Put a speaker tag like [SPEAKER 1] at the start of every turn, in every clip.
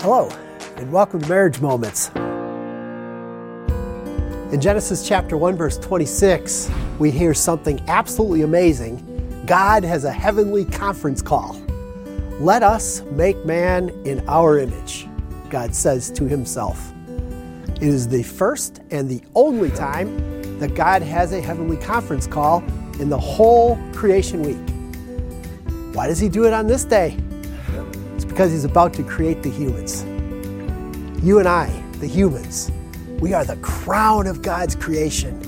[SPEAKER 1] Hello, and welcome to Marriage Moments. In Genesis chapter 1, verse 26, we hear something absolutely amazing. God has a heavenly conference call. Let us make man in our image, God says to himself. It is the first and the only time that God has a heavenly conference call in the whole creation week. Why does he do it on this day? Because he's about to create the humans. You and I, the humans, we are the crown of God's creation.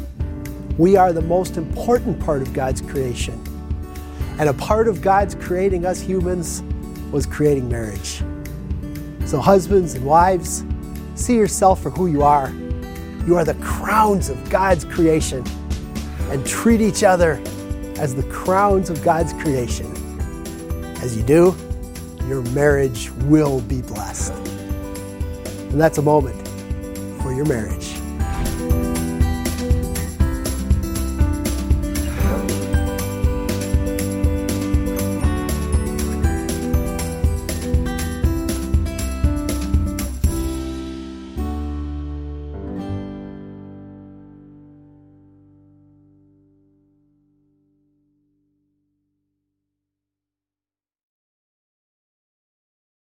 [SPEAKER 1] We are the most important part of God's creation. And a part of God's creating us humans was creating marriage. So, husbands and wives, see yourself for who you are. You are the crowns of God's creation. And treat each other as the crowns of God's creation. As you do, your marriage will be blessed. And that's a moment for your marriage.